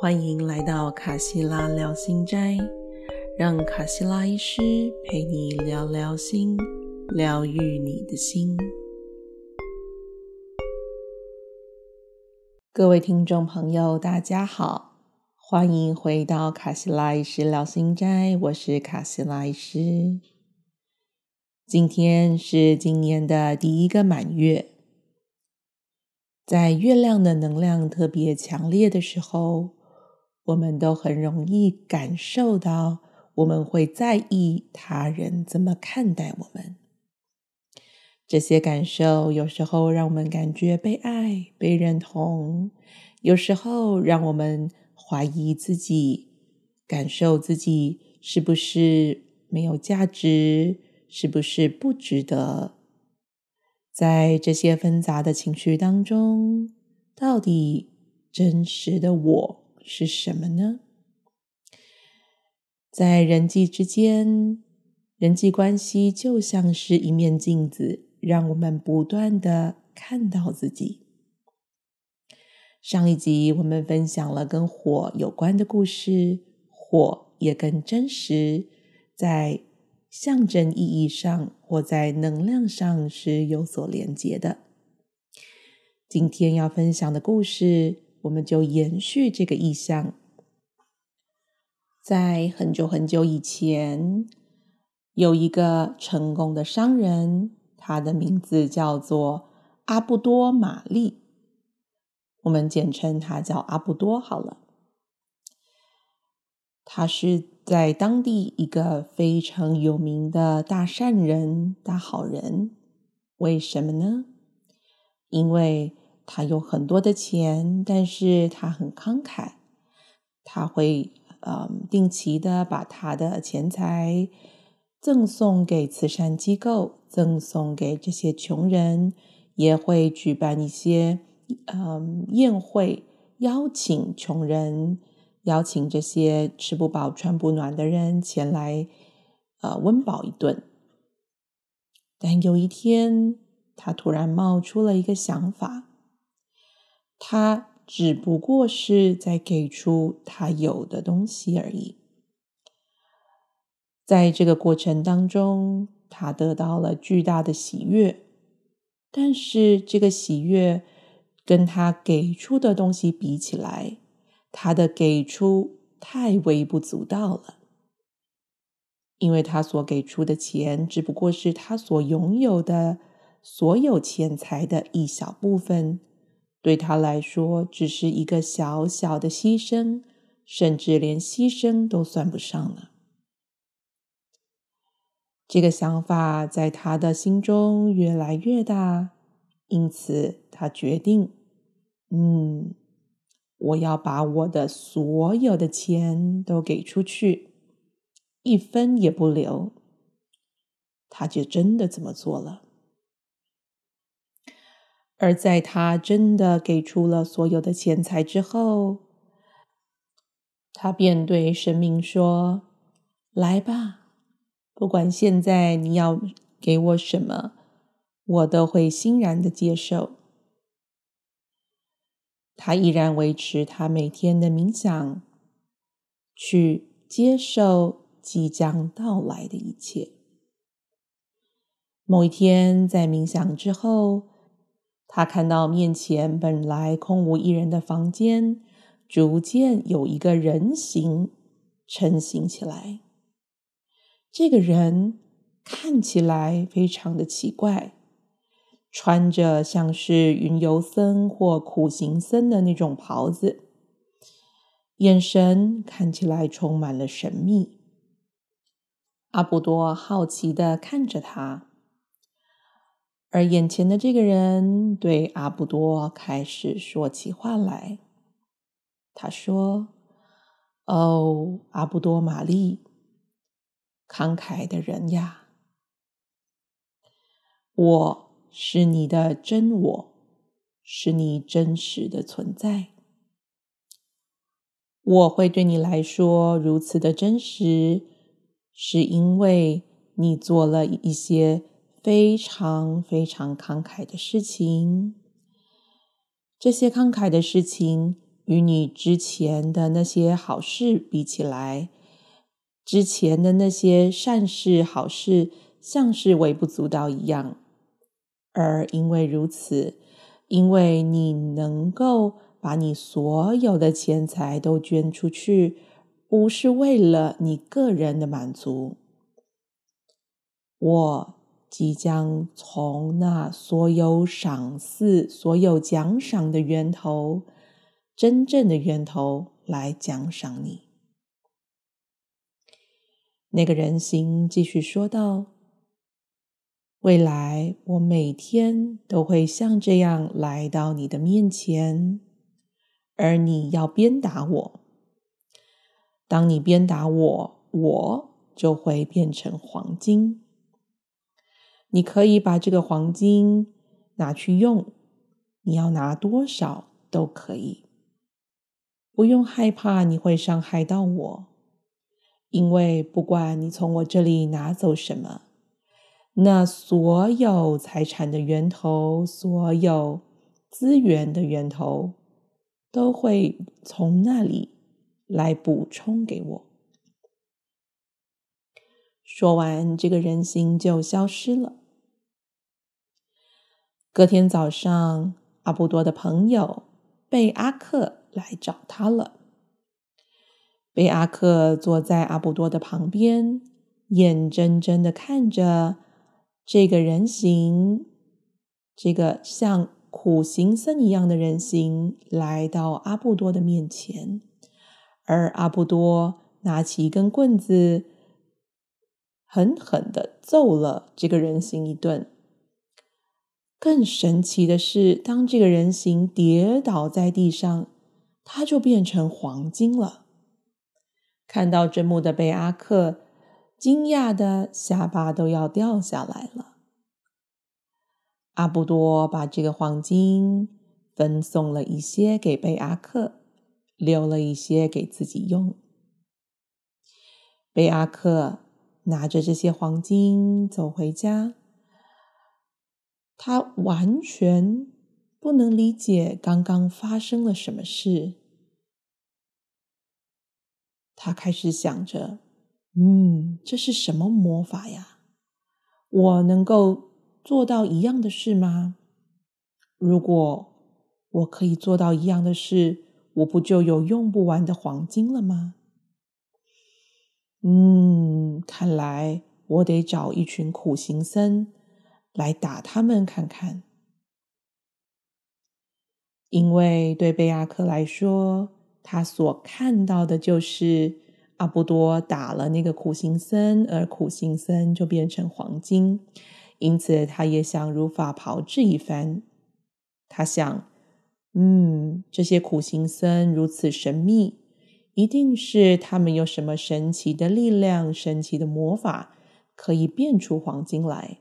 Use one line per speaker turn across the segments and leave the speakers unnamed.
欢迎来到卡西拉聊心斋，让卡西拉医师陪你聊聊心，疗愈你的心。各位听众朋友，大家好，欢迎回到卡西拉医师聊心斋，我是卡西拉医师。今天是今年的第一个满月，在月亮的能量特别强烈的时候。我们都很容易感受到，我们会在意他人怎么看待我们。这些感受有时候让我们感觉被爱、被认同；有时候让我们怀疑自己，感受自己是不是没有价值，是不是不值得。在这些纷杂的情绪当中，到底真实的我？是什么呢？在人际之间，人际关系就像是一面镜子，让我们不断的看到自己。上一集我们分享了跟火有关的故事，火也跟真实在象征意义上或在能量上是有所连接的。今天要分享的故事。我们就延续这个意象，在很久很久以前，有一个成功的商人，他的名字叫做阿布多玛丽，我们简称他叫阿布多好了。他是在当地一个非常有名的大善人、大好人。为什么呢？因为。他有很多的钱，但是他很慷慨，他会嗯定期的把他的钱财赠送给慈善机构，赠送给这些穷人，也会举办一些嗯宴会，邀请穷人，邀请这些吃不饱穿不暖的人前来呃温饱一顿。但有一天，他突然冒出了一个想法。他只不过是在给出他有的东西而已，在这个过程当中，他得到了巨大的喜悦，但是这个喜悦跟他给出的东西比起来，他的给出太微不足道了，因为他所给出的钱只不过是他所拥有的所有钱财的一小部分。对他来说，只是一个小小的牺牲，甚至连牺牲都算不上了。这个想法在他的心中越来越大，因此他决定：嗯，我要把我的所有的钱都给出去，一分也不留。他就真的这么做了。而在他真的给出了所有的钱财之后，他便对神明说：“来吧，不管现在你要给我什么，我都会欣然的接受。”他依然维持他每天的冥想，去接受即将到来的一切。某一天，在冥想之后。他看到面前本来空无一人的房间，逐渐有一个人形成型起来。这个人看起来非常的奇怪，穿着像是云游僧或苦行僧的那种袍子，眼神看起来充满了神秘。阿布多好奇的看着他。而眼前的这个人对阿布多开始说起话来。他说：“哦，阿布多玛丽，慷慨的人呀，我是你的真我，是你真实的存在。我会对你来说如此的真实，是因为你做了一些。”非常非常慷慨的事情，这些慷慨的事情与你之前的那些好事比起来，之前的那些善事好事，像是微不足道一样。而因为如此，因为你能够把你所有的钱财都捐出去，不是为了你个人的满足，我即将从那所有赏赐、所有奖赏的源头。真正的源头来奖赏你。那个人形继续说道：“未来我每天都会像这样来到你的面前，而你要鞭打我。当你鞭打我，我就会变成黄金。你可以把这个黄金拿去用，你要拿多少都可以。”不用害怕你会伤害到我，因为不管你从我这里拿走什么，那所有财产的源头、所有资源的源头，都会从那里来补充给我。说完，这个人形就消失了。隔天早上，阿布多的朋友贝阿克。来找他了。贝阿克坐在阿布多的旁边，眼睁睁的看着这个人形，这个像苦行僧一样的人形来到阿布多的面前，而阿布多拿起一根棍子，狠狠的揍了这个人形一顿。更神奇的是，当这个人形跌倒在地上。他就变成黄金了。看到这幕的贝阿克惊讶的下巴都要掉下来了。阿布多把这个黄金分送了一些给贝阿克，留了一些给自己用。贝阿克拿着这些黄金走回家，他完全。不能理解刚刚发生了什么事，他开始想着：“嗯，这是什么魔法呀？我能够做到一样的事吗？如果我可以做到一样的事，我不就有用不完的黄金了吗？”嗯，看来我得找一群苦行僧来打他们看看。因为对贝亚克来说，他所看到的就是阿布多打了那个苦行僧，而苦行僧就变成黄金，因此他也想如法炮制一番。他想，嗯，这些苦行僧如此神秘，一定是他们有什么神奇的力量、神奇的魔法，可以变出黄金来。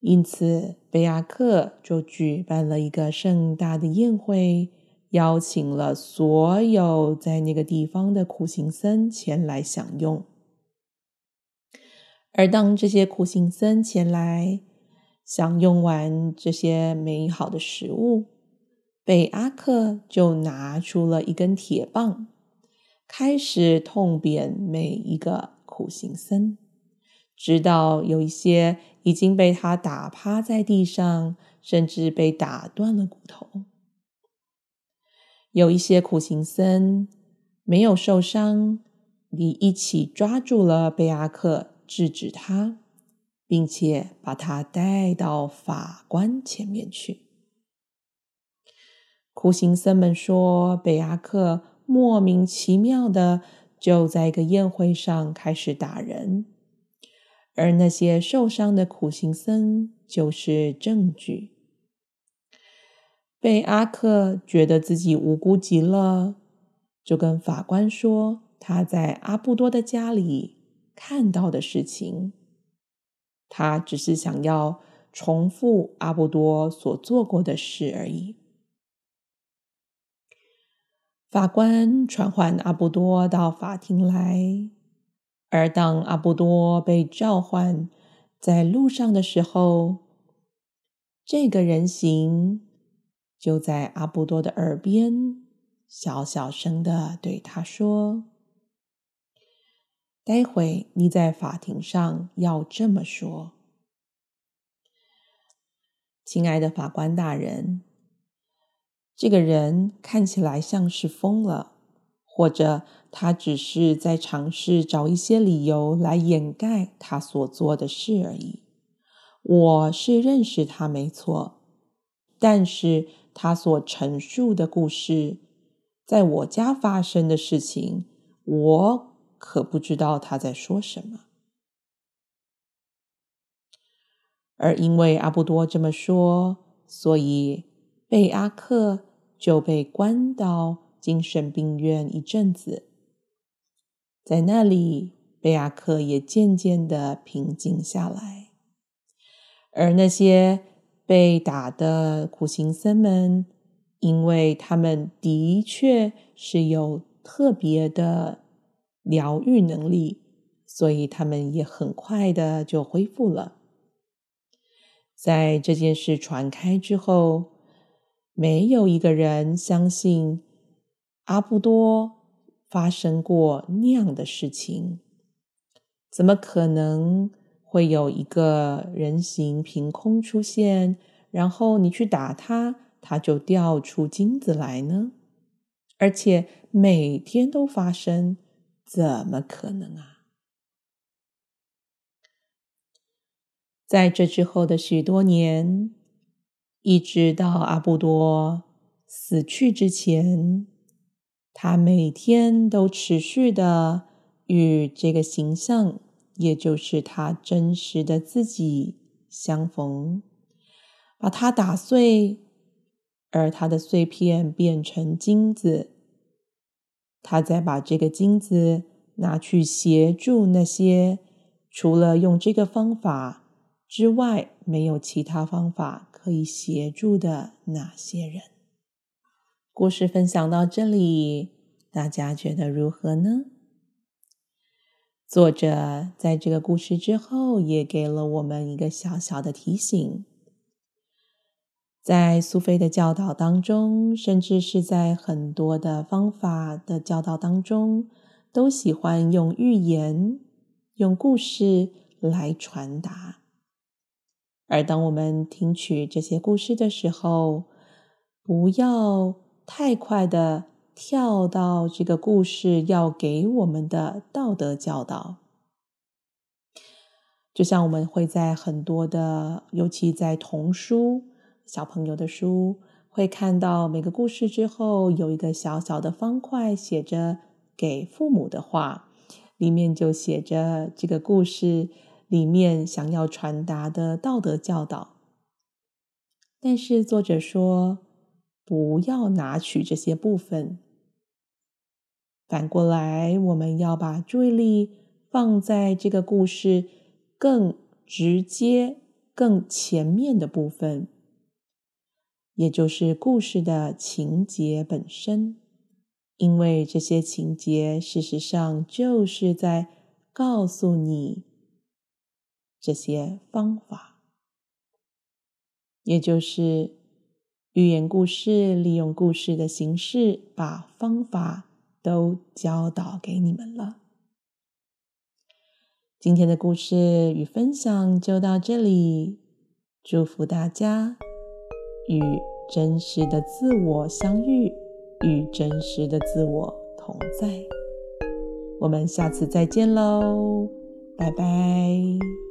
因此，贝亚克就举办了一个盛大的宴会，邀请了所有在那个地方的苦行僧前来享用。而当这些苦行僧前来享用完这些美好的食物，贝阿克就拿出了一根铁棒，开始痛扁每一个苦行僧。直到有一些已经被他打趴在地上，甚至被打断了骨头。有一些苦行僧没有受伤，你一起抓住了贝阿克，制止他，并且把他带到法官前面去。苦行僧们说，贝阿克莫名其妙的就在一个宴会上开始打人。而那些受伤的苦行僧就是证据。贝阿克觉得自己无辜极了，就跟法官说他在阿布多的家里看到的事情。他只是想要重复阿布多所做过的事而已。法官传唤阿布多到法庭来。而当阿布多被召唤在路上的时候，这个人形就在阿布多的耳边小小声的对他说：“待会你在法庭上要这么说，亲爱的法官大人，这个人看起来像是疯了，或者他只是在尝试找一些理由来掩盖他所做的事而已。我是认识他，没错，但是。”他所陈述的故事，在我家发生的事情，我可不知道他在说什么。而因为阿布多这么说，所以贝阿克就被关到精神病院一阵子。在那里，贝亚克也渐渐的平静下来，而那些。被打的苦行僧们，因为他们的确是有特别的疗愈能力，所以他们也很快的就恢复了。在这件事传开之后，没有一个人相信阿布多发生过那样的事情，怎么可能？会有一个人形凭空出现，然后你去打他，他就掉出金子来呢？而且每天都发生，怎么可能啊？在这之后的许多年，一直到阿布多死去之前，他每天都持续的与这个形象。也就是他真实的自己相逢，把它打碎，而他的碎片变成金子，他再把这个金子拿去协助那些除了用这个方法之外没有其他方法可以协助的那些人。故事分享到这里，大家觉得如何呢？作者在这个故事之后，也给了我们一个小小的提醒：在苏菲的教导当中，甚至是在很多的方法的教导当中，都喜欢用寓言、用故事来传达。而当我们听取这些故事的时候，不要太快的。跳到这个故事要给我们的道德教导，就像我们会在很多的，尤其在童书、小朋友的书，会看到每个故事之后有一个小小的方块，写着给父母的话，里面就写着这个故事里面想要传达的道德教导。但是作者说，不要拿取这些部分。反过来，我们要把注意力放在这个故事更直接、更前面的部分，也就是故事的情节本身，因为这些情节事实上就是在告诉你这些方法，也就是寓言故事利用故事的形式把方法。都教导给你们了。今天的故事与分享就到这里，祝福大家与真实的自我相遇，与真实的自我同在。我们下次再见喽，拜拜。